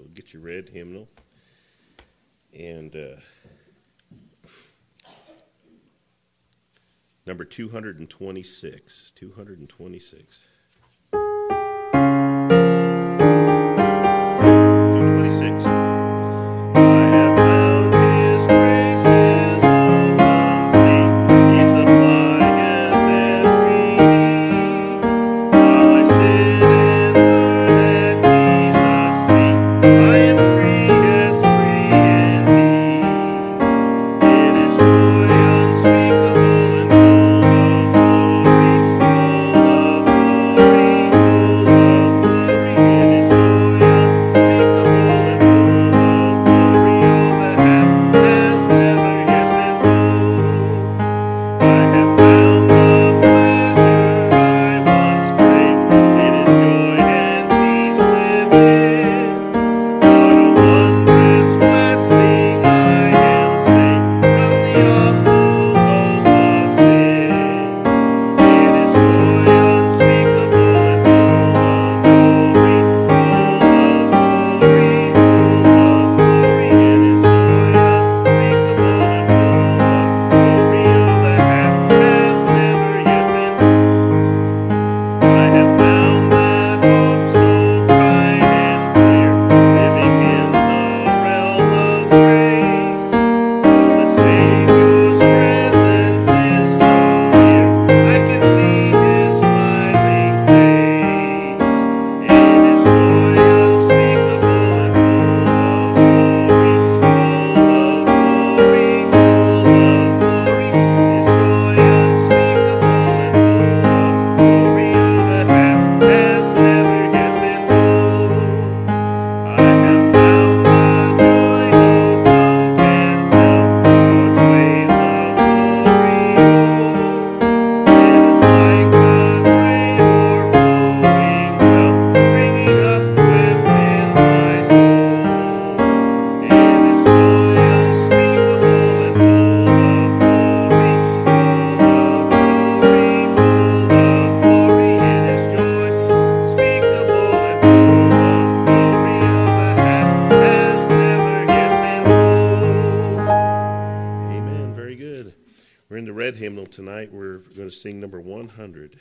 So get your red hymnal. And uh, number 226. 226. to sing number 100.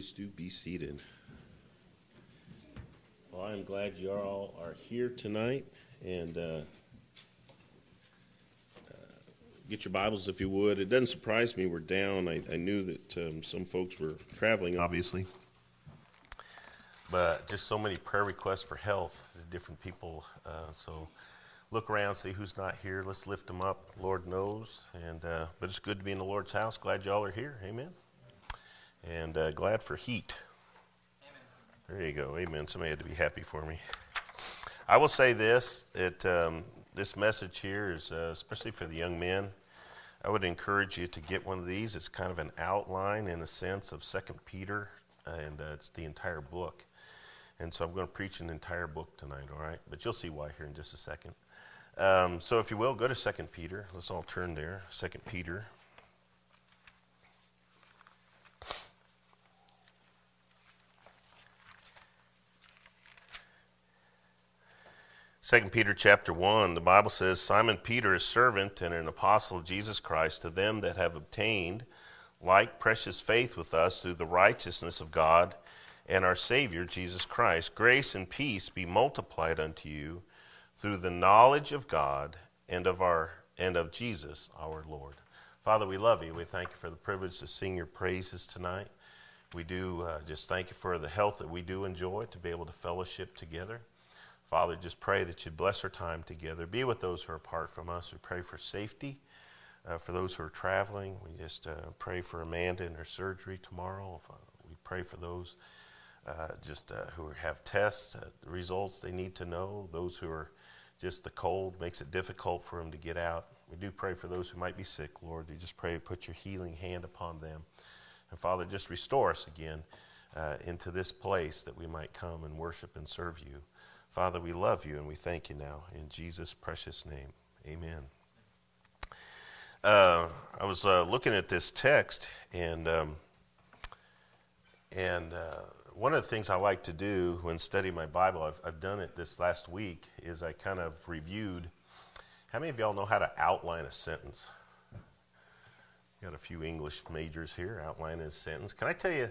Please do be seated. Well, I'm glad you all are here tonight, and uh, uh, get your Bibles if you would. It doesn't surprise me we're down. I, I knew that um, some folks were traveling, obviously, but just so many prayer requests for health. Different people, uh, so look around, see who's not here. Let's lift them up. Lord knows, and uh, but it's good to be in the Lord's house. Glad y'all are here. Amen and uh, glad for heat. Amen. There you go. Amen. Somebody had to be happy for me. I will say this: that um, this message here is uh, especially for the young men. I would encourage you to get one of these. It's kind of an outline, in a sense, of Second Peter, and uh, it's the entire book. And so I'm going to preach an entire book tonight. All right, but you'll see why here in just a second. Um, so if you will, go to Second Peter. Let's all turn there. Second Peter. 2 Peter chapter 1, the Bible says, Simon Peter, a servant and an apostle of Jesus Christ, to them that have obtained like precious faith with us through the righteousness of God and our Savior Jesus Christ, grace and peace be multiplied unto you through the knowledge of God and of our and of Jesus our Lord. Father, we love you. We thank you for the privilege to sing your praises tonight. We do uh, just thank you for the health that we do enjoy to be able to fellowship together. Father, just pray that you bless our time together. Be with those who are apart from us. We pray for safety uh, for those who are traveling. We just uh, pray for Amanda and her surgery tomorrow. Uh, we pray for those uh, just uh, who have tests, uh, results they need to know. Those who are just the cold makes it difficult for them to get out. We do pray for those who might be sick, Lord. We just pray, put your healing hand upon them. And Father, just restore us again into this place that we might come and worship and serve you. Father, we love you and we thank you now. In Jesus' precious name, amen. Uh, I was uh, looking at this text, and, um, and uh, one of the things I like to do when studying my Bible, I've, I've done it this last week, is I kind of reviewed. How many of y'all know how to outline a sentence? Got a few English majors here, outline a sentence. Can I tell you?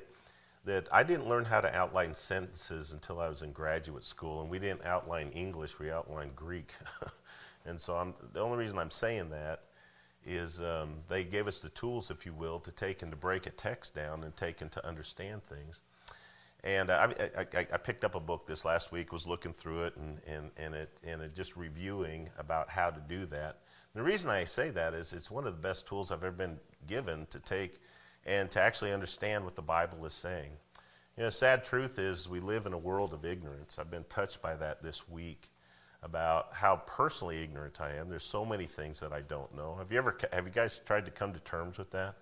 That I didn't learn how to outline sentences until I was in graduate school, and we didn't outline English, we outlined Greek. and so I'm, the only reason I'm saying that is um, they gave us the tools, if you will, to take and to break a text down and take and to understand things. And uh, I, I, I, picked up a book this last week, was looking through it, and, and, and, it, and it just reviewing about how to do that. And the reason I say that is it's one of the best tools I've ever been given to take and to actually understand what the Bible is saying. You know, the sad truth is we live in a world of ignorance. I've been touched by that this week about how personally ignorant I am. There's so many things that I don't know. Have you ever have you guys tried to come to terms with that?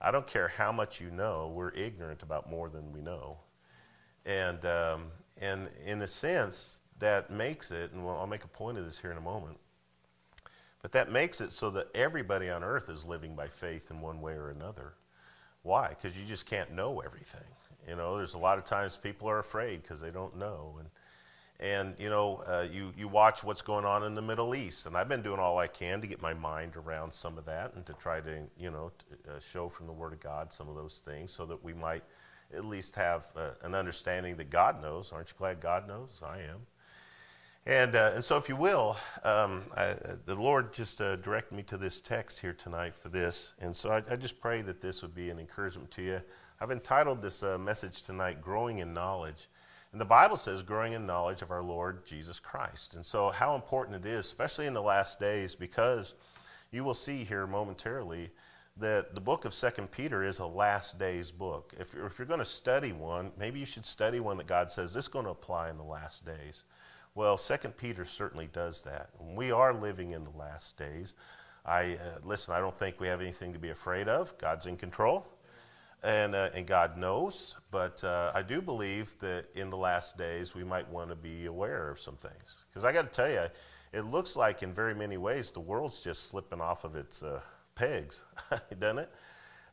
I don't care how much you know, we're ignorant about more than we know. And um, and in a sense, that makes it, and I'll make a point of this here in a moment. But that makes it so that everybody on earth is living by faith in one way or another. Why? Because you just can't know everything. You know, there's a lot of times people are afraid because they don't know. And, and you know, uh, you, you watch what's going on in the Middle East. And I've been doing all I can to get my mind around some of that and to try to, you know, to, uh, show from the Word of God some of those things so that we might at least have uh, an understanding that God knows. Aren't you glad God knows? I am. And, uh, and so, if you will, um, I, the Lord just uh, directed me to this text here tonight for this. And so, I, I, just pray that this would be an encouragement to you. I've entitled this uh, message tonight, Growing in Knowledge. And the Bible says, growing in knowledge of our Lord Jesus Christ. And so, how important it is, especially in the last days, because you will see here momentarily that the book of Second Peter is a last days book. If you're, if you're going to study one, maybe you should study one that God says this is going to apply in the last days. Well, Second Peter certainly does that. We are living in the last days. I uh, listen. I don't think we have anything to be afraid of. God's in control, and uh, and God knows. But uh, I do believe that in the last days we might want to be aware of some things. Because I got to tell you, it looks like in very many ways the world's just slipping off of its uh, pegs, doesn't it?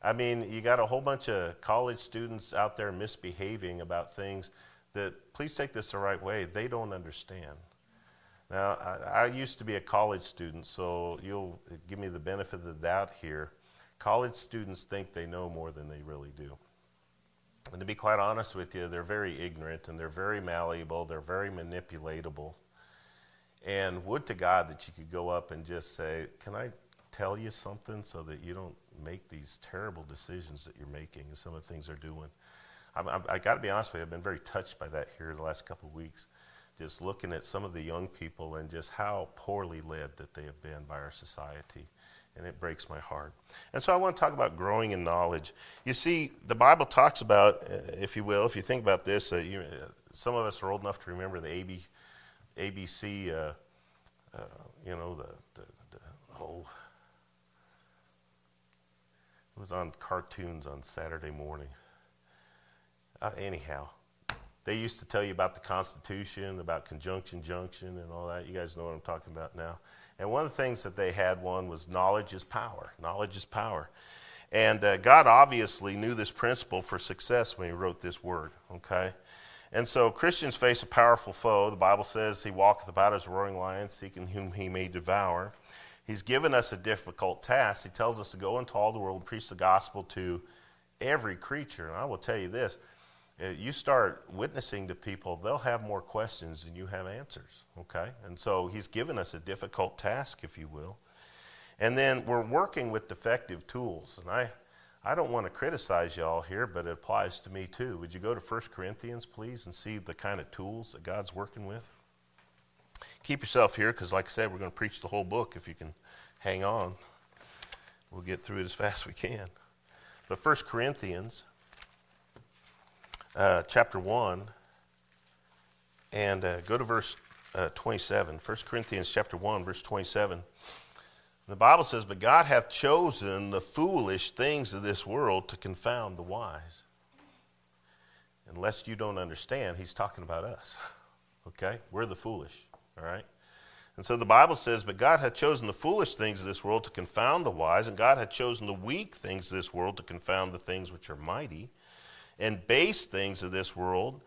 I mean, you got a whole bunch of college students out there misbehaving about things that, please take this the right way, they don't understand. Now, I, I, used to be a college student, so you'll give me the benefit of the doubt here. College students think they know more than they really do. And to be quite honest with you, they're very ignorant and they're very malleable, they're very manipulatable. And would to God that you could go up and just say, Can I tell you something so that you don't make these terrible decisions that you're making and some of the things they're doing? I'm, I'm, i got to be honest with you, I've been very touched by that here the last couple of weeks. Just looking at some of the young people and just how poorly led that they have been by our society. And it breaks my heart. And so I want to talk about growing in knowledge. You see, the Bible talks about, uh, if you will, if you think about this, uh, you, uh, some of us are old enough to remember the AB, ABC, uh, uh, you know, the, the, the whole. It was on cartoons on Saturday morning. Uh, anyhow, they used to tell you about the Constitution, about conjunction junction, and all that. You guys know what I'm talking about now. And one of the things that they had one was knowledge is power. Knowledge is power. And uh, God obviously knew this principle for success when He wrote this word, okay? And so Christians face a powerful foe. The Bible says he walketh about as a roaring lion, seeking whom he may devour. He's given us a difficult task. He tells us to go into all the world and preach the gospel to every creature. And I will tell you this Uh, you start witnessing to people, they'll have more questions than you have answers, okay? And so he's given us a difficult task, if you will. And then we're working with defective tools. And I, I don't want to criticize y'all here, but it applies to me too. Would you go to 1 Corinthians, please, and see the kind of tools that God's working with? Keep yourself here because, like I said, we're going to preach the whole book if you can hang on. We'll get through it as fast as we can. But 1 Corinthians uh, chapter 1 and uh, go to verse uh, 27. 1 Corinthians chapter 1, verse 27. The Bible says, But God hath chosen the foolish things of this world to confound the wise. Unless you don't understand, he's talking about us. Okay? We're the foolish. All right? And so the Bible says, But God hath chosen the foolish things of this world to confound the wise, and God hath chosen the weak things of this world to confound the things which are mighty, and base things of this world,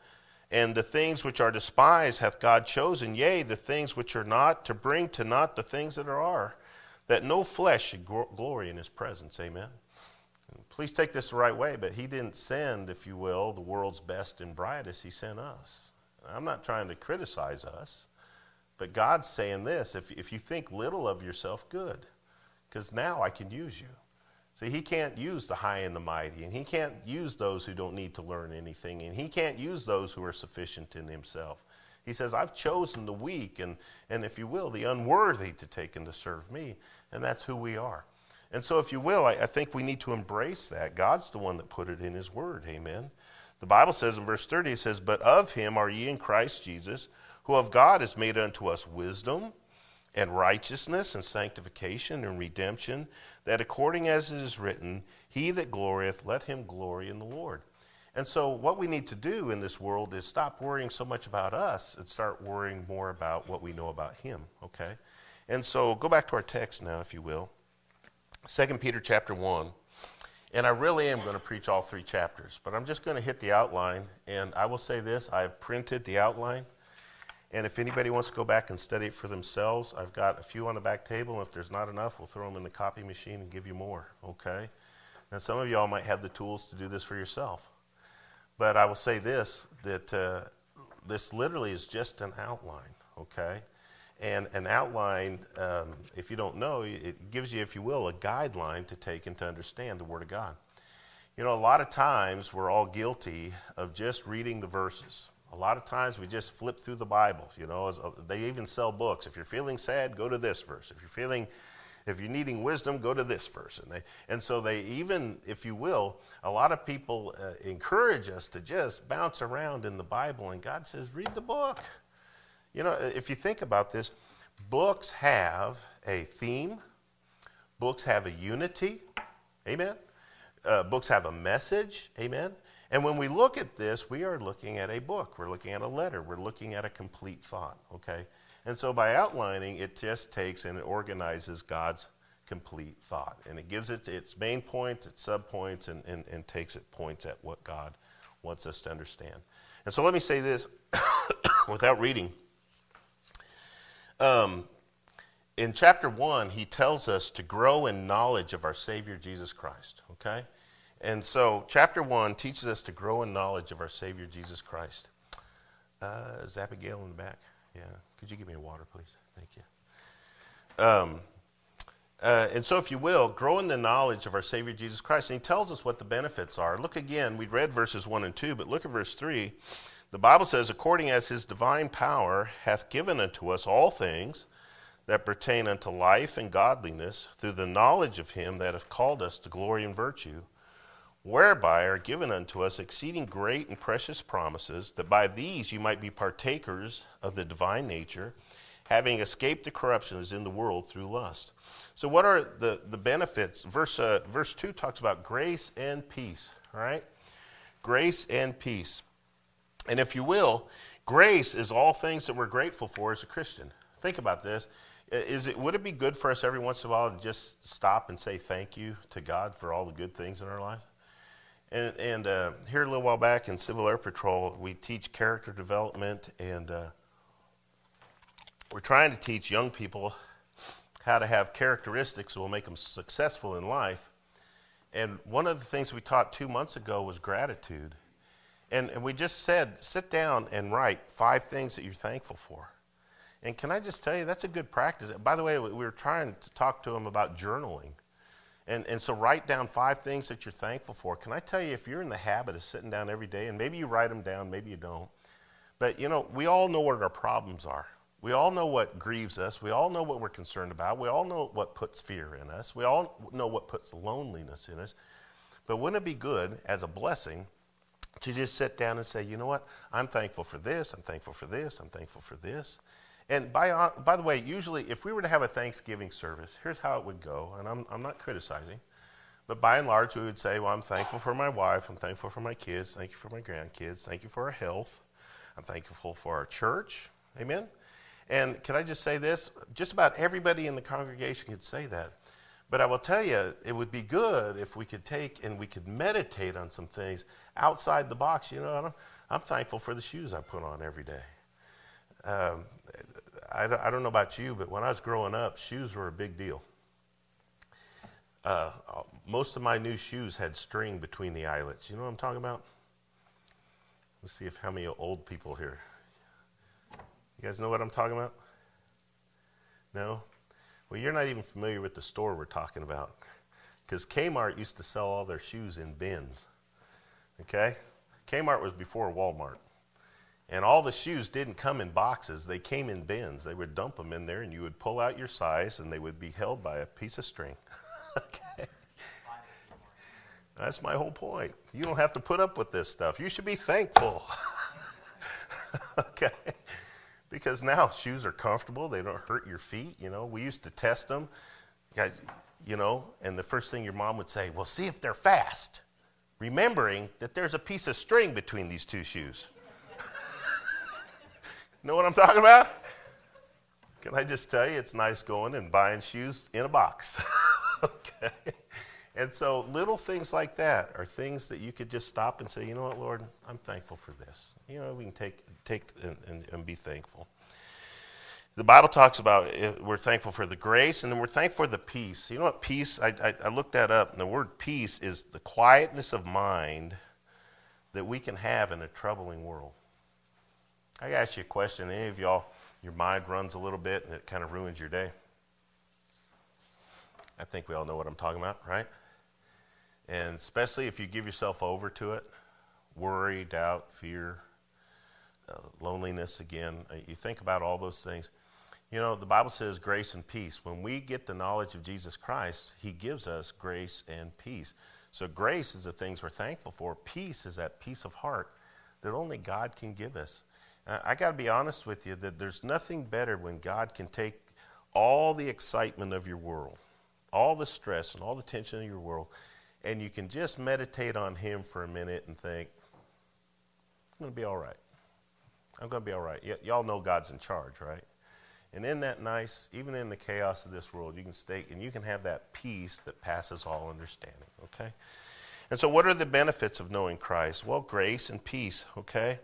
and the things which are despised hath God chosen, yea, the things which are not, to bring to naught the things that are that no flesh should glory in his presence. Amen. Please take this the right way, but he didn't send, if you will, the world's best and brightest. He sent us. I'm not trying to criticize us, but God's saying this if, if you think little of yourself, good, because now I can use you. See, he can't use the high and the mighty, and he can't use those who don't need to learn anything, and he can't use those who are sufficient in himself. He says, I've chosen the weak and, and, if you will, the unworthy to take and to serve me. And that's who we are. And so, if you will, I, I think we need to embrace that. God's the one that put it in His Word. Amen. The Bible says in verse 30, it says, But of Him are ye in Christ Jesus, who of God is made unto us wisdom and righteousness and sanctification and redemption, that according as it is written, He that glorieth, let him glory in the Lord. And so, what we need to do in this world is stop worrying so much about us and start worrying more about what we know about Him, okay? And so, go back to our text now, if you will. 2 Peter chapter 1. And I really am going to preach all three chapters, but I'm just going to hit the outline. And I will say this I've printed the outline. And if anybody wants to go back and study it for themselves, I've got a few on the back table. If there's not enough, we'll throw them in the copy machine and give you more, okay? Now, some of y'all might have the tools to do this for yourself. But I will say this that uh, this literally is just an outline, okay? And an outline, um, if you don't know, it gives you, if you will, a guideline to take and to understand the Word of God. You know, a lot of times we're all guilty of just reading the verses. A lot of times we just flip through the Bible. You know, uh, they even sell books. If you're feeling sad, go to this verse. If you're feeling if you're needing wisdom, go to this verse. And, they, and so they even, if you will, a lot of people uh, encourage us to just bounce around in the Bible. And God says, read the book. You know, if you think about this, books have a theme, books have a unity. Amen. Uh, books have a message. Amen. And when we look at this, we are looking at a book. We're looking at a letter. We're looking at a complete thought. Okay. And so by outlining, it just takes and it organizes God's complete thought. And it gives it its main points, its subpoints, and, and, and takes it points at what God wants us to understand. And so let me say this without reading. Um, in chapter 1, he tells us to grow in knowledge of our Savior Jesus Christ, okay? And so, chapter 1 teaches us to grow in knowledge of our Savior Jesus Christ. Uh, is Abigail in the back? Yeah. Could you give me a water, please? Thank you. Um, uh, and so, if you will, grow in the knowledge of our Savior Jesus Christ. And he tells us what the benefits are. Look again, we read verses 1 and 2, but look at verse 3. The Bible says, according as his divine power hath given unto us all things that pertain unto life and godliness, through the knowledge of him that hath called us to glory and virtue, whereby are given unto us exceeding great and precious promises, that by these you might be partakers of the divine nature, having escaped the corruption that is in the world through lust. So, what are the, the benefits? Verse, uh, verse 2 talks about grace and peace, all right? Grace and peace. And if you will, grace is all things that we're grateful for as a Christian. Think about this. Is it, would it be good for us every once in a while to just stop and say thank you to God for all the good things in our life? And, and uh, here a little while back in Civil Air Patrol, we teach character development, and uh, we're trying to teach young people how to have characteristics that will make them successful in life. And one of the things we taught two months ago was gratitude. And, and we just said, sit down and write five things that you're thankful for. And can I just tell you, that's a good practice. By the way, we were trying to talk to them about journaling. And, and so write down five things that you're thankful for. Can I tell you, if you're in the habit of sitting down every day, and maybe you write them down, maybe you don't, but you know, we all know what our problems are. We all know what grieves us. We all know what we're concerned about. We all know what puts fear in us. We all know what puts loneliness in us. But wouldn't it be good as a blessing to just sit down and say, you know what? I'm thankful for this. I'm thankful for this. I'm thankful for this. And by, uh, by the way, usually if we were to have a Thanksgiving service, here's how it would go. And I'm, I'm not criticizing. But by and large, we would say, well, I'm thankful for my wife. I'm thankful for my kids. Thank you for my grandkids. Thank you for our health. I'm thankful for our church. Amen. And can I just say this? Just about everybody in the congregation could say that. But I will tell you, it would be good if we could take and we could meditate on some things outside the box. You know, I'm thankful for the shoes I put on every day. Um, I, I, don't know about you, but when I was growing up, shoes were a big deal. Uh, most of my new shoes had string between the eyelets. You know what I'm talking about? Let's see if how many old people here you guys know what I'm talking about? No? Well, you're not even familiar with the store we're talking about. Because Kmart used to sell all their shoes in bins. Okay? Kmart was before Walmart. And all the shoes didn't come in boxes, they came in bins. They would dump them in there, and you would pull out your size, and they would be held by a piece of string. okay? That's my whole point. You don't have to put up with this stuff. You should be thankful. okay? because now shoes are comfortable. They don't hurt your feet. You know, we used to test them, you know, and the first thing your mom would say, well, see if they're fast, remembering that there's a piece of string between these two shoes. Know what I'm talking about? Can I just tell you, it's nice going and buying shoes in a box. okay. And so little things like that are things that you could just stop and say, you know what, Lord, I'm thankful for this. You know, we can take, take and, and, and be thankful. The Bible talks about it, we're thankful for the grace and then we're thankful for the peace. You know what peace, I, I, I looked that up, and the word peace is the quietness of mind that we can have in a troubling world. I ask you a question. Any of y'all, your mind runs a little bit and it kind of ruins your day? I think we all know what I'm talking about, right? And especially if you give yourself over to it worry, doubt, fear, uh, loneliness again. Uh, you think about all those things. You know, the Bible says grace and peace. When we get the knowledge of Jesus Christ, He gives us grace and peace. So, grace is the things we're thankful for. Peace is that peace of heart that only God can give us. Uh, I got to be honest with you that there's nothing better when God can take all the excitement of your world, all the stress and all the tension of your world, and you can just meditate on Him for a minute and think, I'm going to be all right. I'm going to be all right. Y- y'all know God's in charge, right? And in that nice, even in the chaos of this world, you can stay and you can have that peace that passes all understanding, okay? And so, what are the benefits of knowing Christ? Well, grace and peace, okay?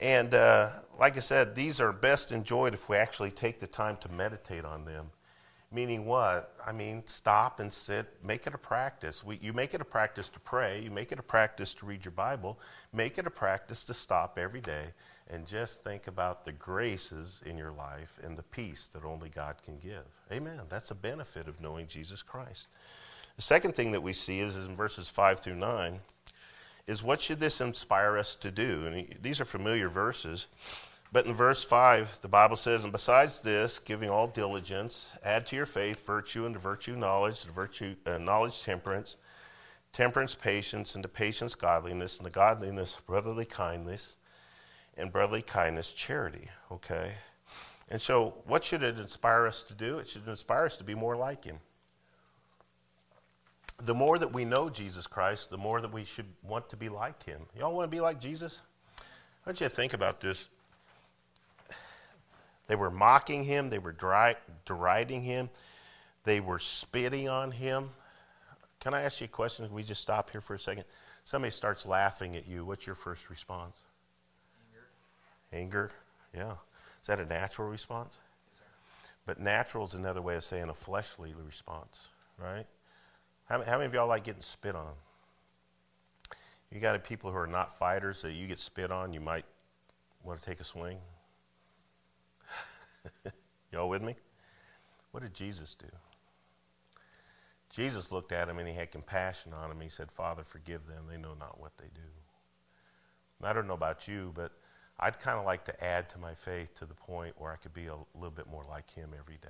And uh, like I said, these are best enjoyed if we actually take the time to meditate on them Meaning what? I mean, stop and sit, make it a practice. We, you make it a practice to pray, you make it a practice to read your Bible, make it a practice to stop every day and just think about the graces in your life and the peace that only God can give. Amen. That's a benefit of knowing Jesus Christ. The second thing that we see is, is in verses 5 through 9 is what should this inspire us to do? And these are familiar verses. But in verse 5, the Bible says, And besides this, giving all diligence, add to your faith virtue, and to virtue knowledge, to virtue uh, knowledge temperance, temperance patience, and to patience godliness, and to godliness brotherly kindness, and brotherly kindness charity. Okay? And so, what should it inspire us to do? It should inspire us to be more like Him. The more that we know Jesus Christ, the more that we should want to be like Him. Y'all want to be like Jesus? I want you to think about this. They were mocking him, they were deriding him, they were spitting on him. Can I ask you a question? Can we just stop here for a second? Somebody starts laughing at you. What's your first response? Anger. Anger, yeah. Is that a natural response? Yes, but natural is another way of saying a fleshly response, right? How, how many of y'all like getting spit on? You got people who are not fighters that you get spit on, you might want to take a swing. Y'all with me? What did Jesus do? Jesus looked at him and he had compassion on him. He said, Father, forgive them. They know not what they do. I don't know about you, but I'd kind of like to add to my faith to the point where I could be a little bit more like him every day.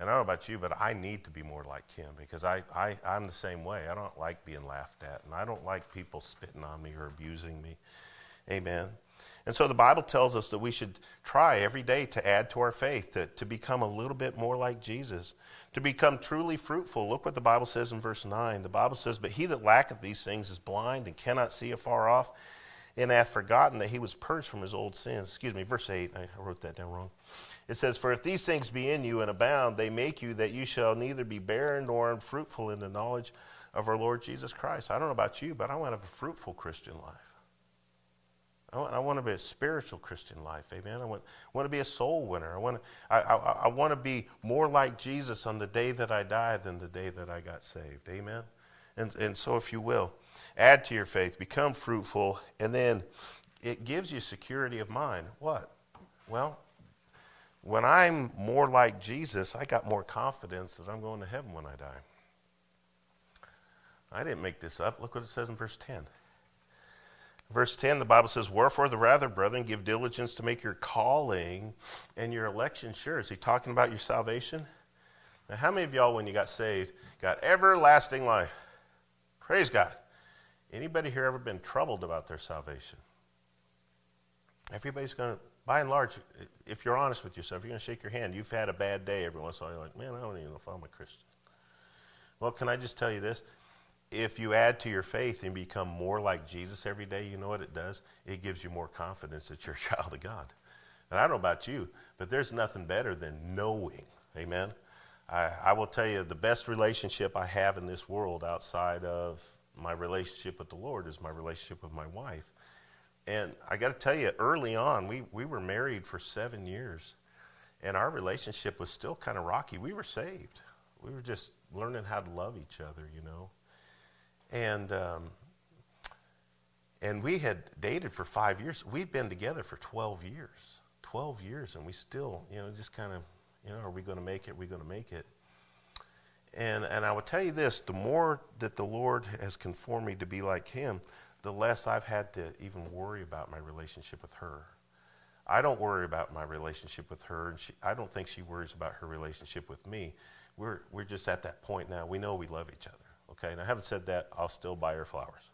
And I don't know about you, but I need to be more like him because I, I, I'm the same way. I don't like being laughed at, and I don't like people spitting on me or abusing me. Amen. And so the Bible tells us that we should try every day to add to our faith, to, to become a little bit more like Jesus, to become truly fruitful. Look what the Bible says in verse 9. The Bible says, But he that lacketh these things is blind and cannot see afar off, and hath forgotten that he was purged from his old sins. Excuse me, verse 8. I wrote that down wrong. It says, For if these things be in you and abound, they make you that you shall neither be barren nor unfruitful in the knowledge of our Lord Jesus Christ. I don't know about you, but I want to have a fruitful Christian life. I want, I want to be a spiritual Christian life, amen. I want, want to be a soul winner. I want to, I, I, I want to be more like Jesus on the day that I die than the day that I got saved, amen. And, and so, if you will, add to your faith, become fruitful, and then it gives you security of mind. What? Well, when I'm more like Jesus, I got more confidence that I'm going to heaven when I die. I didn't make this up. Look what it says in verse 10. Verse 10, the Bible says, Wherefore the rather, brethren, give diligence to make your calling and your election sure. Is he talking about your salvation? Now, how many of y'all, when you got saved, got everlasting life? Praise God. Anybody here ever been troubled about their salvation? Everybody's going to, by and large, if you're honest with yourself, you're going to shake your hand. You've had a bad day every once in a while. You're like, man, I don't even know if I'm a Christian. Well, can I just tell you this? if you add to your faith and become more like Jesus every day, you know what it does? It gives you more confidence that you're a child of God. And I don't know about you, but there's nothing better than knowing. Amen. I, I will tell you the best relationship I have in this world outside of my relationship with the Lord is my relationship with my wife. And I got to tell you, early on, we, we were married for seven years, and our relationship was still kind of rocky. We were saved. We were just learning how to love each other, you know. And, um, and we had dated for five years. We'd been together for 12 years. 12 years, and we still, you know, just kind of, you know, are we going to make it? Are we going to make it? And, and I will tell you this the more that the Lord has conformed me to be like Him, the less I've had to even worry about my relationship with her. I don't worry about my relationship with her, and she, I don't think she worries about her relationship with me. We're, we're just at that point now. We know we love each other. Okay, and I haven't said that, I'll still buy her flowers.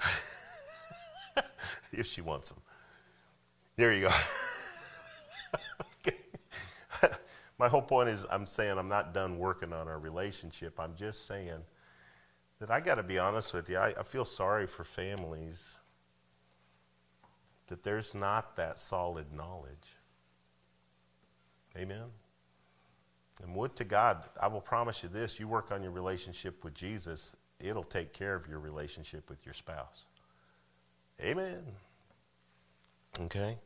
if she wants them. There you go. My whole point is I'm saying I'm not done working on our relationship. I'm just saying that I got to be honest with you. I, I feel sorry for families that there's not that solid knowledge. Amen? And would to God, I will promise you this you work on your relationship with Jesus, it'll take care of your relationship with your spouse. Amen. Okay?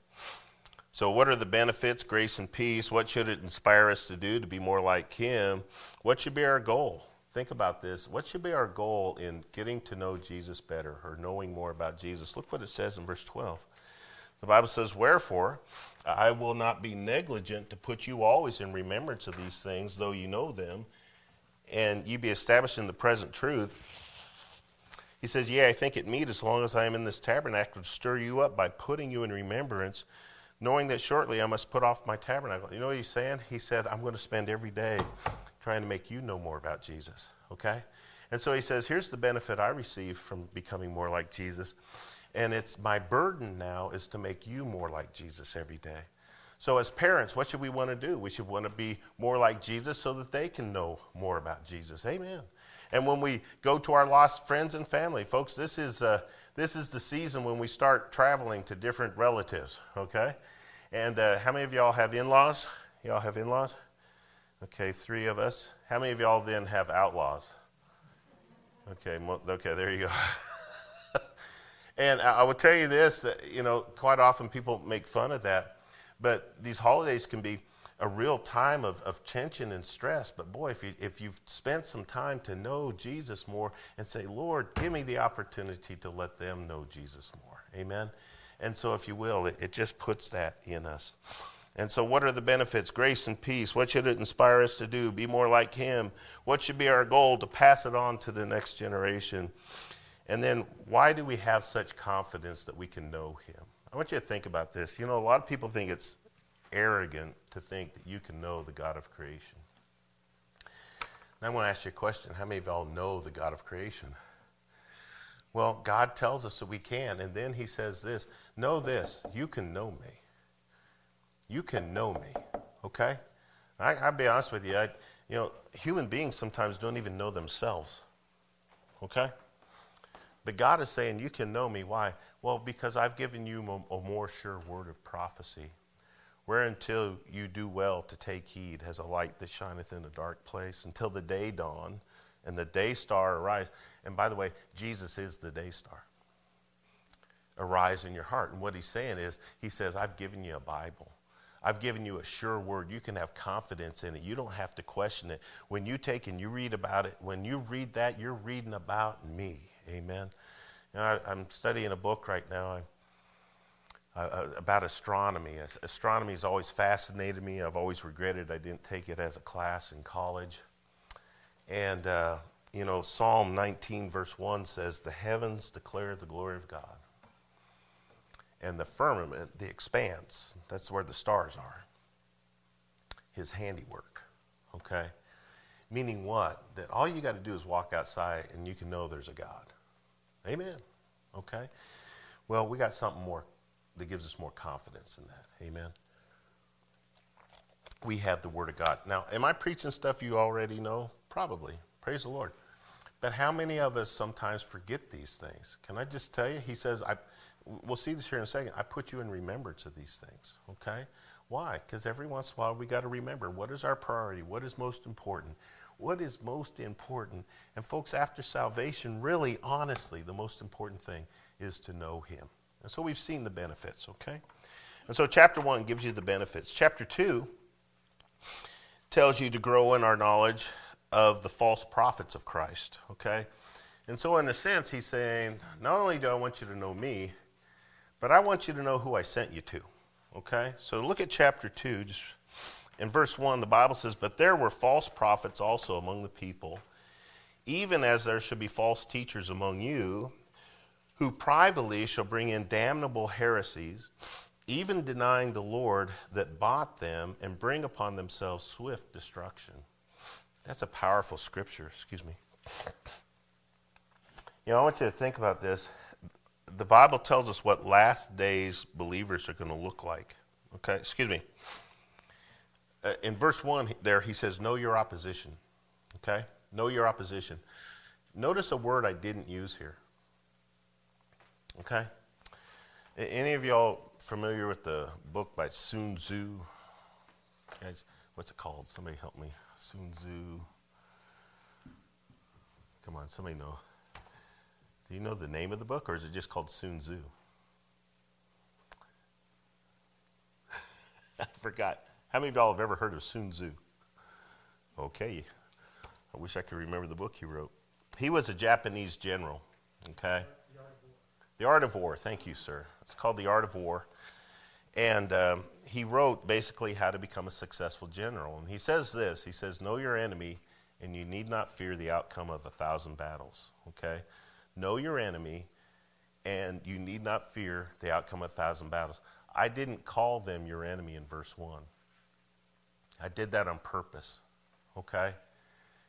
So, what are the benefits, grace, and peace? What should it inspire us to do to be more like Him? What should be our goal? Think about this. What should be our goal in getting to know Jesus better or knowing more about Jesus? Look what it says in verse 12. The Bible says, Wherefore, I will not be negligent to put you always in remembrance of these things, though you know them, and you be established in the present truth. He says, Yea, I think it meet as long as I am in this tabernacle to stir you up by putting you in remembrance knowing that shortly I must put off my tabernacle. You know what he's saying? He said, I'm going to spend every day trying to make you know more about Jesus, okay? And so he says, Here's the benefit I receive from becoming more like Jesus. And it's my burden now is to make you more like Jesus every day. So, as parents, what should we want to do? We should want to be more like Jesus so that they can know more about Jesus. Amen. And when we go to our lost friends and family, folks, this is, uh, this is the season when we start traveling to different relatives, okay? And uh, how many of y'all have in laws? Y'all have in laws? Okay, three of us. How many of y'all then have outlaws? Okay, okay, there you go. and I will tell you this, that, you know, quite often people make fun of that, but these holidays can be a real time of, of tension and stress. But boy, if, you, if you've spent some time to know Jesus more and say, Lord, give me the opportunity to let them know Jesus more. Amen. And so, if you will, it, it just puts that in us. And so, what are the benefits? Grace and peace. What should it inspire us to do? Be more like Him. What should be our goal to pass it on to the next generation? And then, why do we have such confidence that we can know Him? I want you to think about this. You know, a lot of people think it's arrogant to think that you can know the God of creation. And I want to ask you a question. How many of y'all know the God of creation? Well, God tells us that we can, and then He says this Know this, you can know me. You can know me, okay? I, will be honest with you. I, you know, human beings sometimes don't even know themselves, okay? But God is saying, You can know me. Why? Well, because I've given you a, a more sure word of prophecy where until you do well to take heed, as a light that shineth in a dark place, until the day dawn and the day star arise. And by the way, Jesus is the day star. Arise in your heart. And what he's saying is, he says, I've given you a Bible. I've given you a sure word. You can have confidence in it. You don't have to question it. When you take and you read about it, when you read that, you're reading about me. Amen. You know, I, am studying a book right now. Uh, uh, about astronomy. Astronomy has always fascinated me. I've always regretted I didn't take it as a class in college. And, uh, you know, Psalm 19, verse 1 says, The heavens declare the glory of God. And the firmament, the expanse, that's where the stars are, his handiwork. Okay? Meaning what? That all you got to do is walk outside and you can know there's a God. Amen. Okay? Well, we got something more that gives us more confidence in that. Amen. We have the Word of God. Now, am I preaching stuff you already know? Probably. Praise the Lord. But how many of us sometimes forget these things? Can I just tell you? He says, I, we'll see this here in a second. I put you in remembrance of these things, okay? Why? Because every once in a while we got to remember what is our priority? What is most important? What is most important? And folks, after salvation, really, honestly, the most important thing is to know Him. And so we've seen the benefits, okay? And so chapter 1 gives you the benefits. Chapter 2 tells you to grow in our knowledge of the false prophets of Christ, okay? And so, in a sense, he's saying, not only do I want you to know me, but I want you to know who I sent you to, okay? So, look at chapter 2. Just in verse 1, the Bible says, But there were false prophets also among the people, even as there should be false teachers among you who privately shall bring in damnable heresies, even denying the Lord that bought them, and bring upon themselves swift destruction. That's a powerful scripture. Excuse me. You know, I want you to think about this. The Bible tells us what last days believers are going to look like. Okay, excuse me. Uh, in verse 1 there, he says, Know your opposition. Okay? Know your opposition. Notice a word I didn't use here. Okay? Any of y'all familiar with the book by Sun Tzu? Guys, what's it called? Somebody help me. Sun Tzu. Come on, somebody know. Do you know the name of the book, or is it just called Sun Tzu? I forgot. How many of y'all have ever heard of Sun Tzu? Okay. I wish I could remember the book he wrote. He was a Japanese general, okay? The Art of War. Thank you, sir. It's called The Art of War. And um, he wrote basically how to become a successful general. And he says this He says, Know your enemy, and you need not fear the outcome of a thousand battles. Okay? Know your enemy, and you need not fear the outcome of a thousand battles. I didn't call them your enemy in verse 1. I did that on purpose. Okay?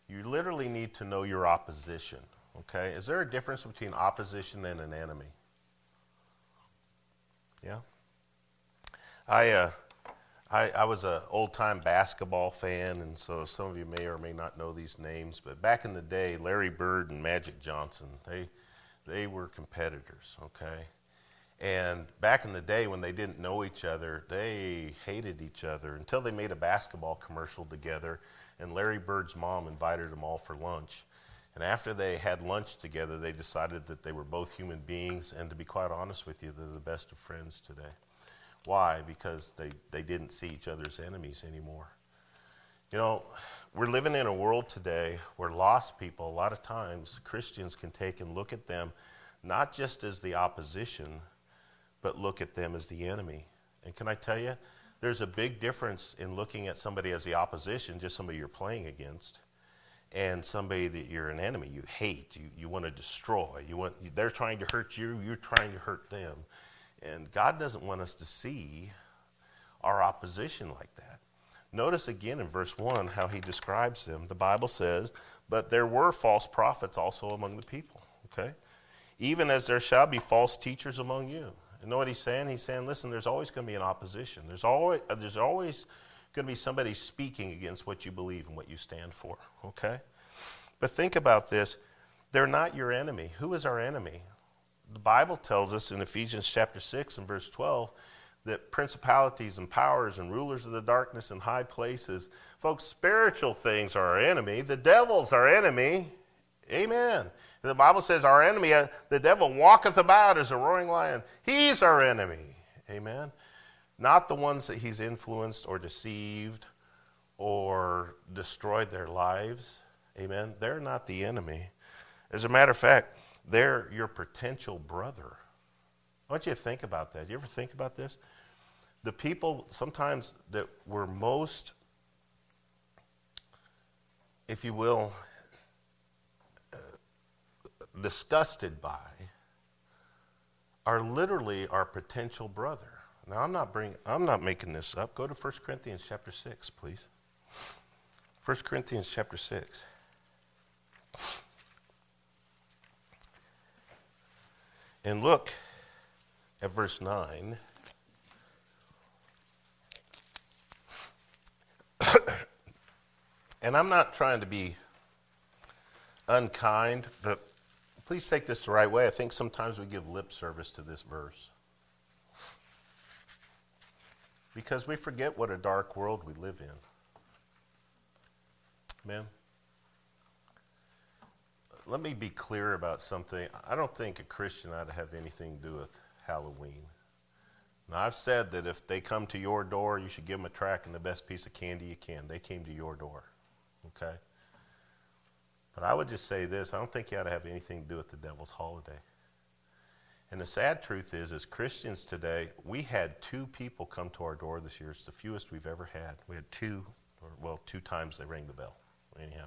You literally need to know your opposition. Okay? Is there a difference between opposition and an enemy? Yeah? I, uh, I, I, was an old time basketball fan, and so some of you may or may not know these names. But back in the day, Larry Bird and Magic Johnson, they, they were competitors, okay? And back in the day when they didn't know each other, they hated each other until they made a basketball commercial together. And Larry Bird's mom invited them all for lunch. And after they had lunch together, they decided that they were both human beings. And to be quite honest with you, they're the best of friends today. Why? Because they, they didn't see each other's enemies anymore. You know, we're living in a world today where lost people, a lot of times, Christians can take and look at them not just as the opposition, but look at them as the enemy. And can I tell you, there's a big difference in looking at somebody as the opposition, just somebody you're playing against, and somebody that you're an enemy, you hate, you, you want to destroy. You want, they're trying to hurt you, you're trying to hurt them. And God doesn't want us to see our opposition like that. Notice again in verse 1 how he describes them. The Bible says, But there were false prophets also among the people. Okay? Even as there shall be false teachers among you. You know what he's saying? He's saying, listen, there's always going to be an opposition. There's always, uh, there's always going to be somebody speaking against what you believe and what you stand for. Okay? But think about this. They're not your enemy. Who is our enemy? The Bible tells us in Ephesians chapter 6 and verse 12 that principalities and powers and rulers of the darkness in high places, folks, spiritual things are our enemy. The devil's our enemy. Amen. And the Bible says our enemy, uh, the devil walketh about as a roaring lion. He's our enemy. Amen. Not the ones that he's influenced or deceived or destroyed their lives. Amen. They're not the enemy. As a matter of fact, they're your potential brother. I want you to think about that. You ever think about this? The people sometimes that were most, if you will, uh, disgusted by are literally our potential brother. Now I'm not bring, I'm not making this up. Go to 1 Corinthians chapter 6, please. 1 Corinthians chapter 6. And look at verse 9. and I'm not trying to be unkind, but please take this the right way. I think sometimes we give lip service to this verse. Because we forget what a dark world we live in. Amen let me be clear about something. I don't think a Christian ought to have anything to do with Halloween. Now, I've said that if they come to your door, you should give them a track and the best piece of candy you can. They came to your door, okay? But I would just say this I don't think you ought to have anything to do with the devil's holiday. And the sad truth is, as Christians today, we had two people come to our door this year. It's the fewest we've ever had. We had two, or well, two times they rang the bell. Anyhow.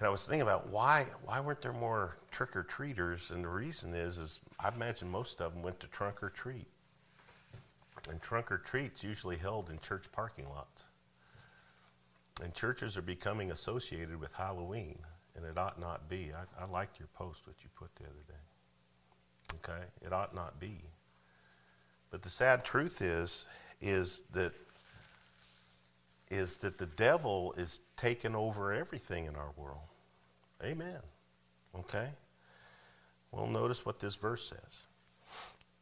And I was thinking about why why weren't there more trick or treaters? And the reason is is I imagine most of them went to trunk or treat. And trunk or treats usually held in church parking lots. And churches are becoming associated with Halloween, and it ought not be. I, I liked your post, what you put the other day. Okay? It ought not be. But the sad truth is, is that is that the devil is taking over everything in our world. Amen. Okay? Well, notice what this verse says.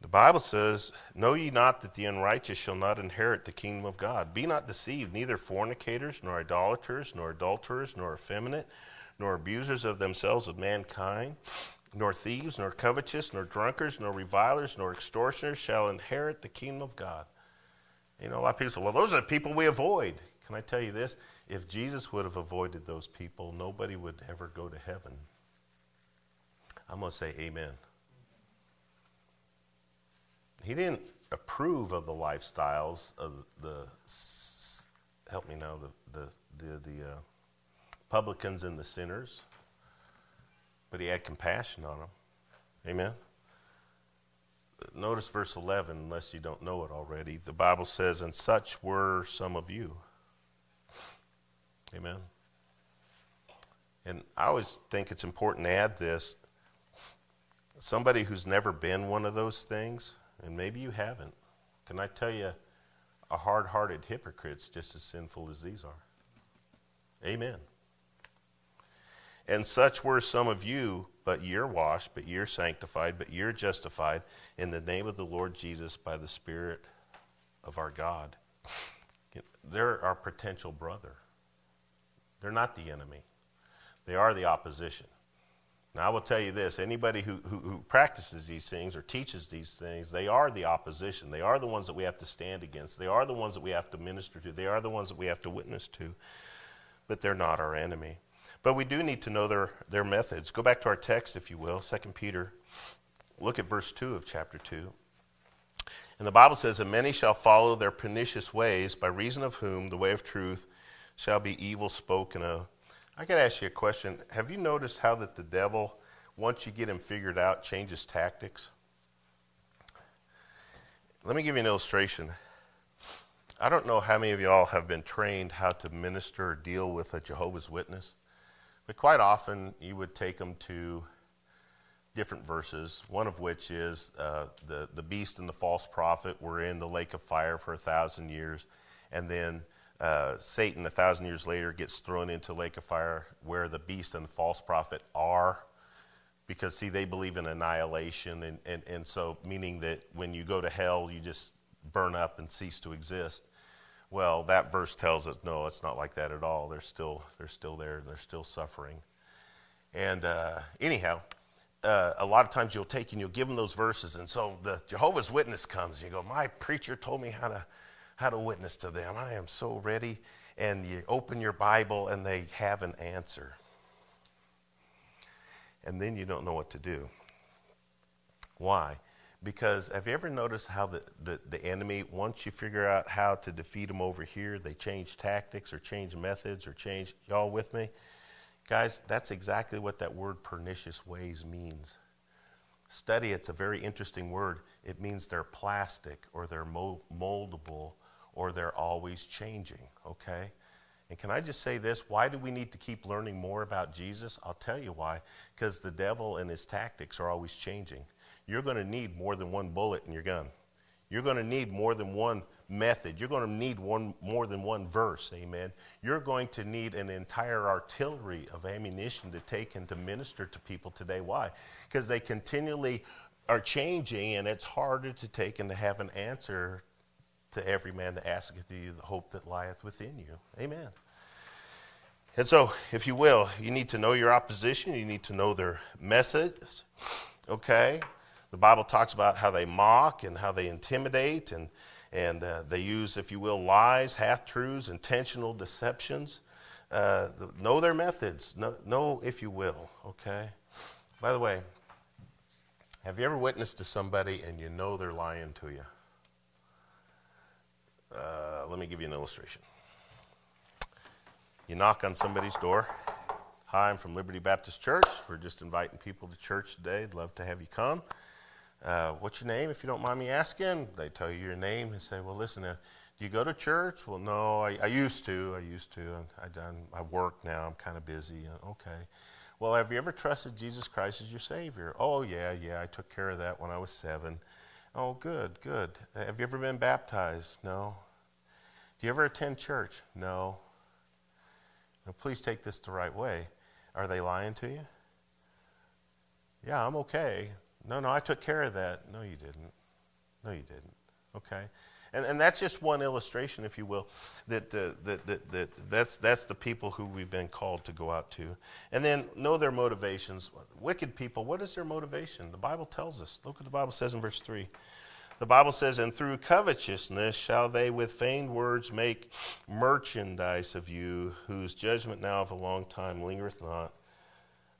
The Bible says, Know ye not that the unrighteous shall not inherit the kingdom of God? Be not deceived, neither fornicators, nor idolaters, nor adulterers, nor effeminate, nor abusers of themselves of mankind, nor thieves, nor covetous, nor drunkards, nor revilers, nor extortioners shall inherit the kingdom of God. You know, a lot of people say, well, those are the people we avoid. Can I tell you this? If Jesus would have avoided those people, nobody would ever go to heaven. I'm going to say amen. He didn't approve of the lifestyles of the, help me now, the, the, the, the uh, publicans and the sinners, but he had compassion on them. Amen. Notice verse 11, unless you don't know it already. The Bible says, And such were some of you. Amen. And I always think it's important to add this. Somebody who's never been one of those things, and maybe you haven't, can I tell you, a hard hearted hypocrite's just as sinful as these are. Amen. And such were some of you, but you're washed, but you're sanctified, but you're justified in the name of the Lord Jesus by the Spirit of our God. They're our potential brother. They're not the enemy, they are the opposition. Now, I will tell you this anybody who, who, who, practices these things or teaches these things, they are the opposition. They are the ones that we have to stand against. They are the ones that we have to minister to. They are the ones that we have to witness to. But they're not our enemy. But we do need to know their, their methods. Go back to our text, if you will, 2 Peter. Look at verse 2 of chapter 2. And the Bible says, And many shall follow their pernicious ways, by reason of whom the way of truth shall be evil spoken of. I got to ask you a question. Have you noticed how that the devil, once you get him figured out, changes tactics? Let me give you an illustration. I don't know how many of y'all have been trained how to minister or deal with a Jehovah's Witness, but quite often you would take them to different verses, one of which is uh, the, the beast and the false prophet were in the lake of fire for a thousand years, and then uh, Satan, a thousand years later, gets thrown into lake of fire where the beast and the false prophet are. Because, see, they believe in annihilation, and, and, and so meaning that when you go to hell, you just burn up and cease to exist. Well, that verse tells us no, it's not like that at all. They're still, they're still there, they're still suffering. And uh, anyhow, uh, a lot of times you'll take and you'll give them those verses, and so the Jehovah's Witness comes, and you go, My preacher told me how to how to witness to them. I am so ready. And you open your Bible and they have an answer. And then you don't know what to do. Why? Because have you ever noticed how the, the, the enemy, once you figure out how to defeat them over here, they change tactics or change methods or change, y'all with me? Guys, that's exactly what that word pernicious ways means. Study, it's a very interesting word. It means they're plastic or they're moldable or they're always changing, okay? And can I just say this? Why do we need to keep learning more about Jesus? I'll tell you why. Because the devil and his tactics are always changing. You're going to need more than one bullet in your gun. You're going to need more than one method. You're going to need one, more than one verse, amen. You're going to need an entire artillery of ammunition to take and to minister to people today. Why? Because they continually are changing, and it's harder to take and to have an answer to every man that asketh you the hope that lieth within you. Amen. And so, if you will, you need to know your opposition, you need to know their methods. Okay? The Bible talks about how they mock and how they intimidate and, and uh, they use, if you will, lies, half truths, intentional deceptions. Uh, know their methods. Know, know, if you will. Okay? By the way, have you ever witnessed to somebody and you know they're lying to you? Uh, let me give you an illustration. You knock on somebody's door. Hi, I'm from Liberty Baptist Church. We're just inviting people to church today. I'd love to have you come. Uh, what's your name, if you don't mind me asking? They tell you your name and say, Well, listen, uh, do you go to church? Well, no, I, I used to. I used to. I, done, I work now. I'm kind of busy. Okay. Well, have you ever trusted Jesus Christ as your Savior? Oh, yeah, yeah. I took care of that when I was seven. Oh, good, good. Have you ever been baptized? No. Do you ever attend church? No. Now, please take this the right way. Are they lying to you? Yeah, I'm okay. No, no, I took care of that. No, you didn't. No, you didn't. Okay? And, and that's just one illustration, if you will, that, uh, that, that, that that's, that's the people who we've been called to go out to. And then know their motivations. Wicked people, what is their motivation? The Bible tells us. Look what the Bible says in verse 3. The Bible says, And through covetousness shall they with feigned words make merchandise of you, whose judgment now of a long time lingereth not,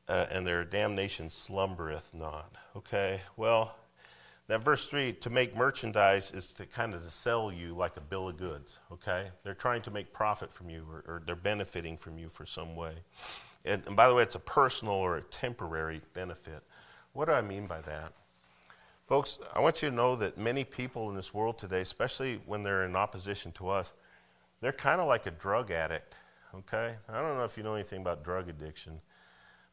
uh, and their damnation slumbereth not. Okay, well, that verse 3 to make merchandise is to kind of to sell you like a bill of goods okay? They're trying to make profit from you or, or they're benefiting from you for some way. And, and by the way it's a personal or a temporary benefit. What do i mean by that? Folks i want you to know that many people in this world today especially when they're in opposition to us they're kind of like a drug addict okay? I don't know if you know anything about drug addiction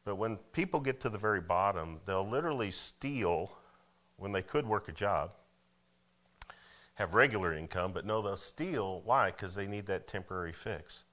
but when people get to the very bottom they'll literally steal when they could work a job, have regular income, but no, they'll steal. Why? Because they need that temporary fix.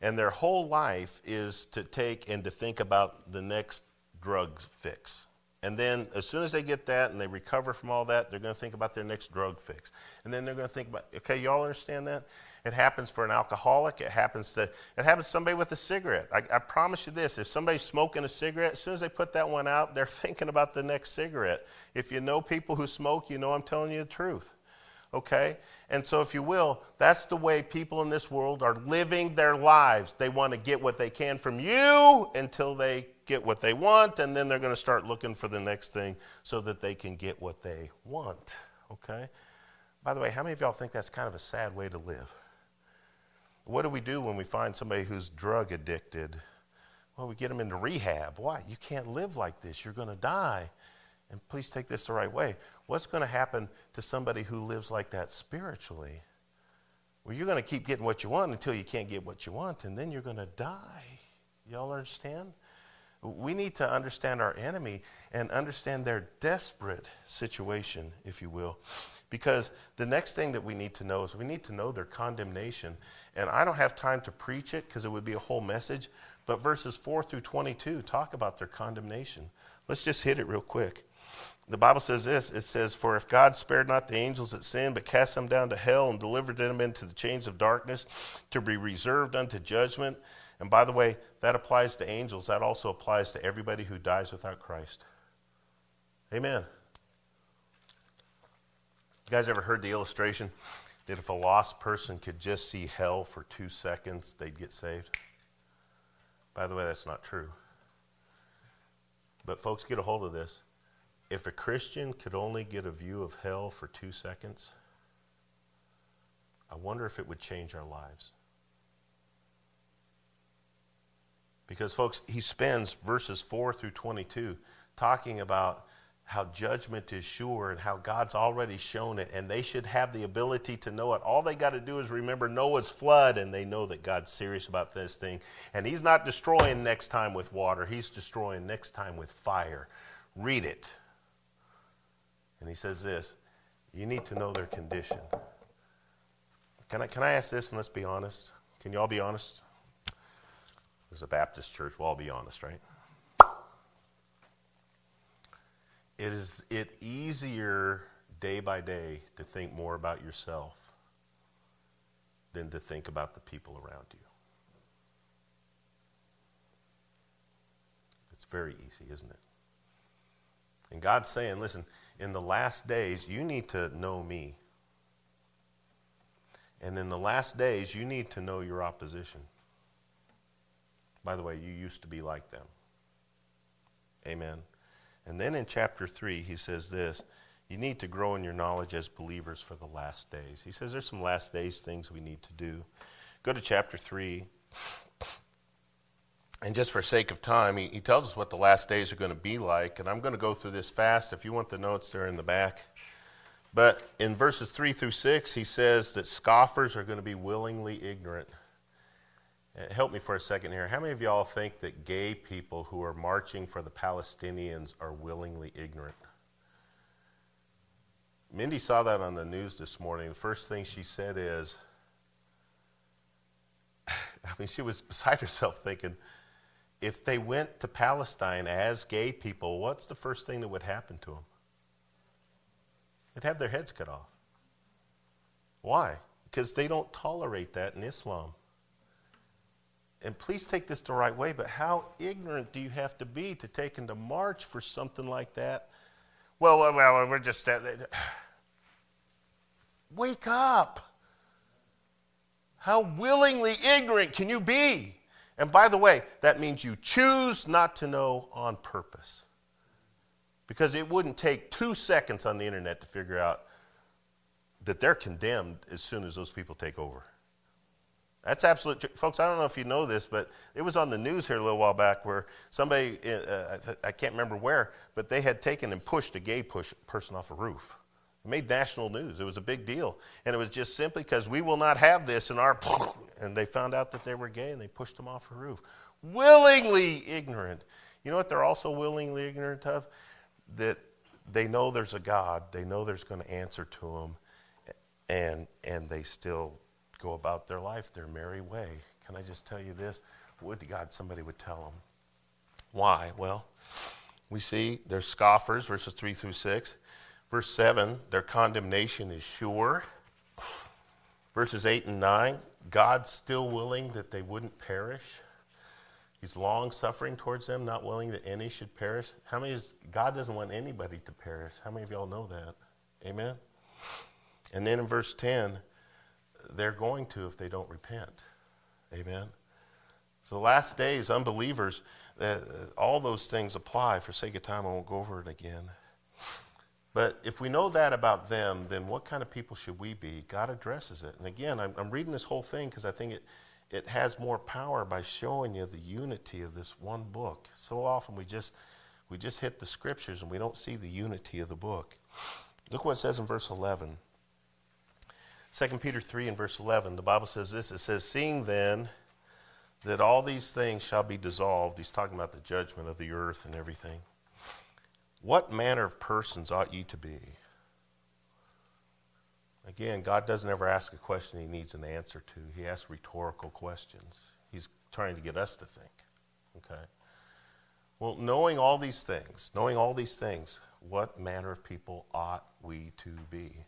And their whole life is to take and to think about the next drug fix. And then as soon as they get that and they recover from all that, they're going to think about their next drug fix. And then they're going to think about, okay, y'all understand that? It happens for an alcoholic. It happens to it happens to somebody with a cigarette. I, I promise you this: if somebody's smoking a cigarette, as soon as they put that one out, they're thinking about the next cigarette. If you know people who smoke, you know I'm telling you the truth. Okay? And so, if you will, that's the way people in this world are living their lives. They want to get what they can from you until they get what they want, and then they're going to start looking for the next thing so that they can get what they want. Okay? By the way, how many of y'all think that's kind of a sad way to live? What do we do when we find somebody who's drug addicted? Well, we get them into rehab. Why? You can't live like this. You're going to die. And please take this the right way. What's going to happen to somebody who lives like that spiritually? Well, you're going to keep getting what you want until you can't get what you want, and then you're going to die. Y'all understand? We need to understand our enemy and understand their desperate situation, if you will. Because the next thing that we need to know is we need to know their condemnation. And I don't have time to preach it because it would be a whole message, but verses 4 through 22 talk about their condemnation. Let's just hit it real quick. The Bible says this it says, For if God spared not the angels that sinned, but cast them down to hell and delivered them into the chains of darkness to be reserved unto judgment. And by the way, that applies to angels. That also applies to everybody who dies without Christ. Amen. You guys ever heard the illustration? that if a lost person could just see hell for two seconds, they'd get saved. By the way, that's not true. But folks, get a hold of this. If a Christian could only get a view of hell for two seconds, I wonder if it would change our lives. Because, folks, he spends verses 4 through 22 talking about how judgment is sure and how God's already shown it, and they should have the ability to know it. All they got to do is remember Noah's flood, and they know that God's serious about this thing. And He's not destroying next time with water, He's destroying next time with fire. Read it. And He says this you need to know their condition. Can I, can I ask this, and let's be honest? Can you all be honest? As a Baptist church, we'll all be honest, right? Is it easier day by day to think more about yourself than to think about the people around you. It's very easy, isn't it? And God's saying, listen, in the last days, you need to know me. And in the last days, you need to know your opposition. By the way, you used to be like them. Amen. And then in chapter 3, he says this you need to grow in your knowledge as believers for the last days. He says there's some last days things we need to do. Go to chapter 3. And just for sake of time, he, he tells us what the last days are going to be like. And I'm going to go through this fast. If you want the notes, they're in the back. But in verses 3 through 6, he says that scoffers are going to be willingly ignorant. Uh, help me for a second here. How many of y'all think that gay people who are marching for the Palestinians are willingly ignorant? Mindy saw that on the news this morning. The first thing she said is, I mean, she was beside herself thinking, if they went to Palestine as gay people, what's the first thing that would happen to them? They'd have their heads cut off. Why? Because they don't tolerate that in Islam and please take this the right way, but how ignorant do you have to be to take into march for something like that? Well, well, well we're just. Uh, Wake up. How willingly ignorant can you be? And by the way, that means you choose not to know on purpose. Because it wouldn't take two seconds on the internet to figure out that they're condemned as soon as those people take over. That's absolute, folks. I don't know if you know this, but it was on the news here a little while back where somebody, uh, I can't remember where, but they had taken and pushed a gay push, person off a roof. It made national news. It was a big deal, and it was just simply because we will not have this in our. And they found out that they were gay, and they pushed them off a roof, willingly ignorant. You know what? They're also willingly ignorant of that they know there's a God. They know there's going to answer to them, and and they still go about their life their merry way. Can I just tell you this? Would to God somebody would tell them. Why? Well, we see there's scoffers, verses 3 through 6. Verse 7, their condemnation is sure. Verses 8 and 9, God's still willing that they wouldn't perish. He's long suffering towards them, not willing that any should perish. How many is God doesn't want anybody to perish? How many of y'all know that? Amen. And then in verse 10, they're going to if they don't repent. Amen. So, last days, unbelievers, uh, all those things apply. For sake of time, I won't go over it again. But if we know that about them, then what kind of people should we be? God addresses it. And again, I'm, I'm reading this whole thing because I think it, it has more power by showing you the unity of this one book. So often we just, we just hit the scriptures and we don't see the unity of the book. Look what it says in verse 11. 2 Peter 3 and verse 11, the Bible says this it says, Seeing then that all these things shall be dissolved, he's talking about the judgment of the earth and everything. What manner of persons ought ye to be? Again, God doesn't ever ask a question he needs an answer to. He asks rhetorical questions. He's trying to get us to think. Okay? Well, knowing all these things, knowing all these things, what manner of people ought we to be?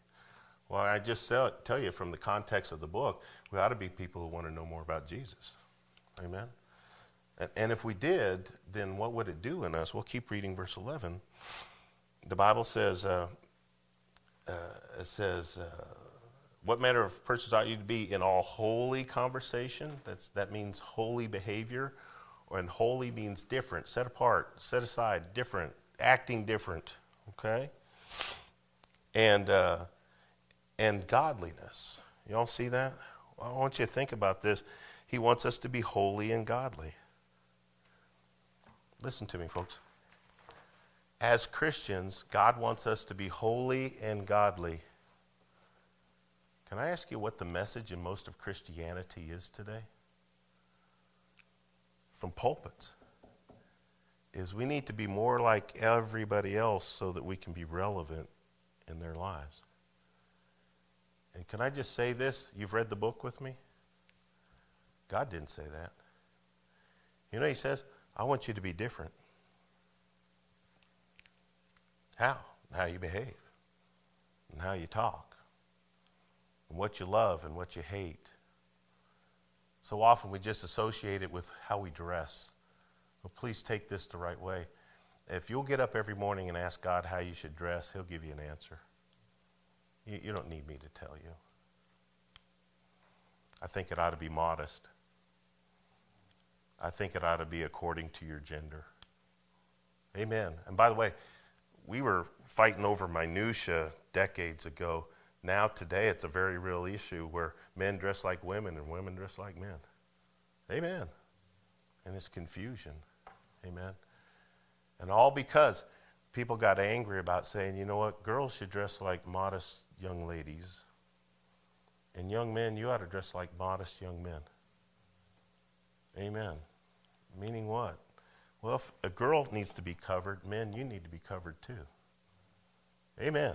Well, I just tell you from the context of the book, we ought to be people who want to know more about Jesus. Amen? And if we did, then what would it do in us? We'll keep reading verse 11. The Bible says, uh, uh, it says, uh, what manner of persons ought you to be in all holy conversation? That's, that means holy behavior. And holy means different, set apart, set aside, different, acting different. Okay? And, uh, and godliness. You all see that? I want you to think about this. He wants us to be holy and godly. Listen to me, folks. As Christians, God wants us to be holy and godly. Can I ask you what the message in most of Christianity is today? From pulpits. Is we need to be more like everybody else so that we can be relevant in their lives. And can I just say this? You've read the book with me? God didn't say that. You know, He says, I want you to be different. How? How you behave, and how you talk, and what you love and what you hate. So often we just associate it with how we dress. So please take this the right way. If you'll get up every morning and ask God how you should dress, He'll give you an answer. You, you don't need me to tell you. I think it ought to be modest. I think it ought to be according to your gender. Amen. And by the way, we were fighting over minutia decades ago. Now, today, it's a very real issue where men dress like women and women dress like men. Amen. And it's confusion. Amen. And all because people got angry about saying, you know what, girls should dress like modest young ladies. And young men, you ought to dress like modest young men. Amen. Meaning what? Well, if a girl needs to be covered, men, you need to be covered too. Amen.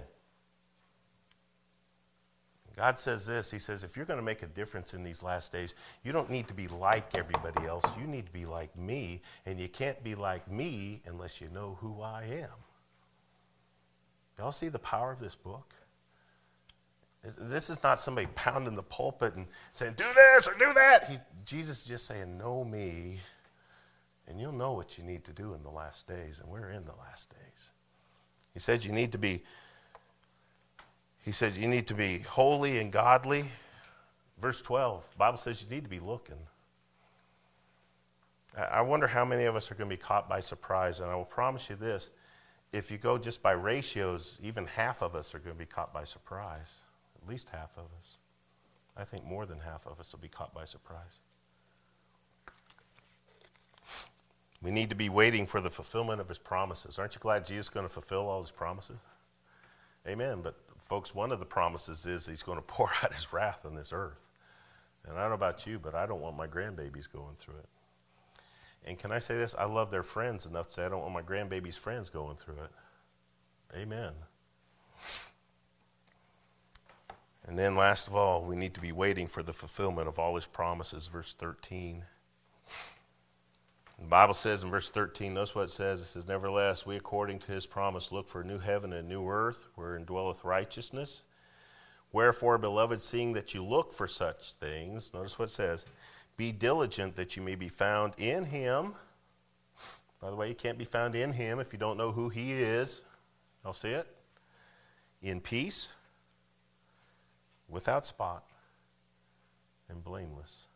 God says this He says, if you're going to make a difference in these last days, you don't need to be like everybody else. You need to be like me, and you can't be like me unless you know who I am. Y'all see the power of this book? This is not somebody pounding the pulpit and saying, do this or do that. He, Jesus is just saying, know me and you'll know what you need to do in the last days, and we're in the last days. He said you need to be He said, You need to be holy and godly. Verse 12, Bible says you need to be looking. I wonder how many of us are going to be caught by surprise. And I will promise you this if you go just by ratios, even half of us are going to be caught by surprise. At least half of us. I think more than half of us will be caught by surprise. We need to be waiting for the fulfillment of his promises. Aren't you glad Jesus is going to fulfill all his promises? Amen. But, folks, one of the promises is he's going to pour out his wrath on this earth. And I don't know about you, but I don't want my grandbabies going through it. And can I say this? I love their friends enough to say I don't want my grandbaby's friends going through it. Amen. And then, last of all, we need to be waiting for the fulfillment of all his promises. Verse 13. The Bible says in verse 13, notice what it says. It says, Nevertheless, we according to his promise look for a new heaven and a new earth wherein dwelleth righteousness. Wherefore, beloved, seeing that you look for such things, notice what it says, be diligent that you may be found in him. By the way, you can't be found in him if you don't know who he is. I'll see it. In peace, without spot, and blameless.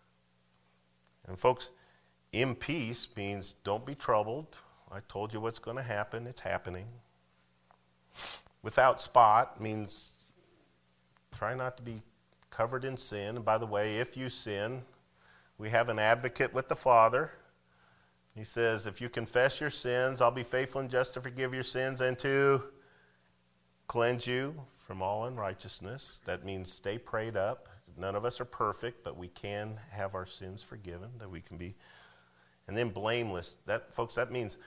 And folks, in peace means don't be troubled. I told you what's going to happen, it's happening. Without spot means try not to be covered in sin. And by the way, if you sin, we have an advocate with the Father. He says, If you confess your sins, I'll be faithful and just to forgive your sins and to cleanse you from all unrighteousness. That means stay prayed up. None of us are perfect, but we can have our sins forgiven, that we can be. And then blameless. That, folks, that means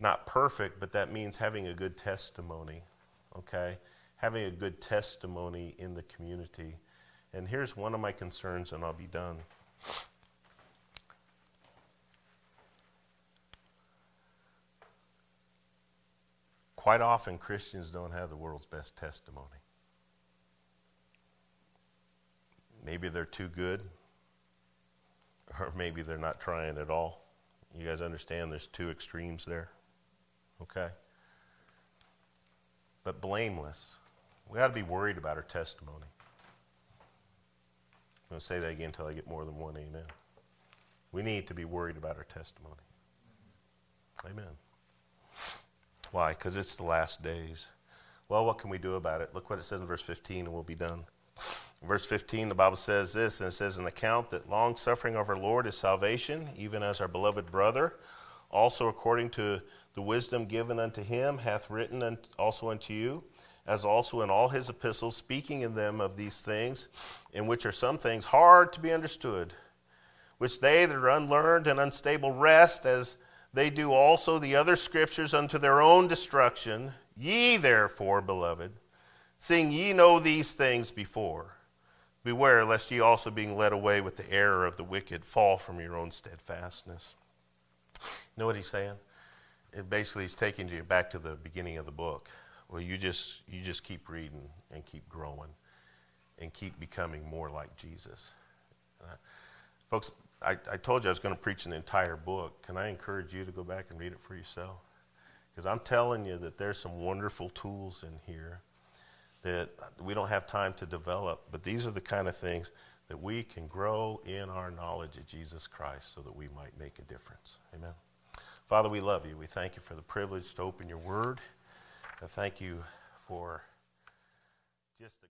not perfect, but that means having a good testimony, okay? Having a good testimony in the community. And here's one of my concerns, and I'll be done. Quite often, Christians don't have the world's best testimony. Maybe they're too good, or maybe they're not trying at all. You guys understand there's two extremes there? Okay? But blameless. We ought to be worried about our testimony. I'm going to say that again until I get more than one amen. We need to be worried about our testimony. Amen. Why? Because it's the last days. Well, what can we do about it? Look what it says in verse 15, and we'll be done. Verse 15, the Bible says this, and it says, An account that long suffering of our Lord is salvation, even as our beloved brother, also according to the wisdom given unto him, hath written also unto you, as also in all his epistles, speaking in them of these things, in which are some things hard to be understood, which they that are unlearned and unstable wrest, as they do also the other scriptures unto their own destruction. Ye therefore, beloved, seeing ye know these things before, beware lest ye also, being led away with the error of the wicked, fall from your own steadfastness. Know what he's saying? It basically is taking you back to the beginning of the book. Well, you just you just keep reading and keep growing, and keep becoming more like Jesus. Uh, folks, I, I told you I was going to preach an entire book. Can I encourage you to go back and read it for yourself? Because I'm telling you that there's some wonderful tools in here that we don't have time to develop, but these are the kind of things that we can grow in our knowledge of Jesus Christ so that we might make a difference. Amen. Father, we love you. We thank you for the privilege to open your word. I thank you for just the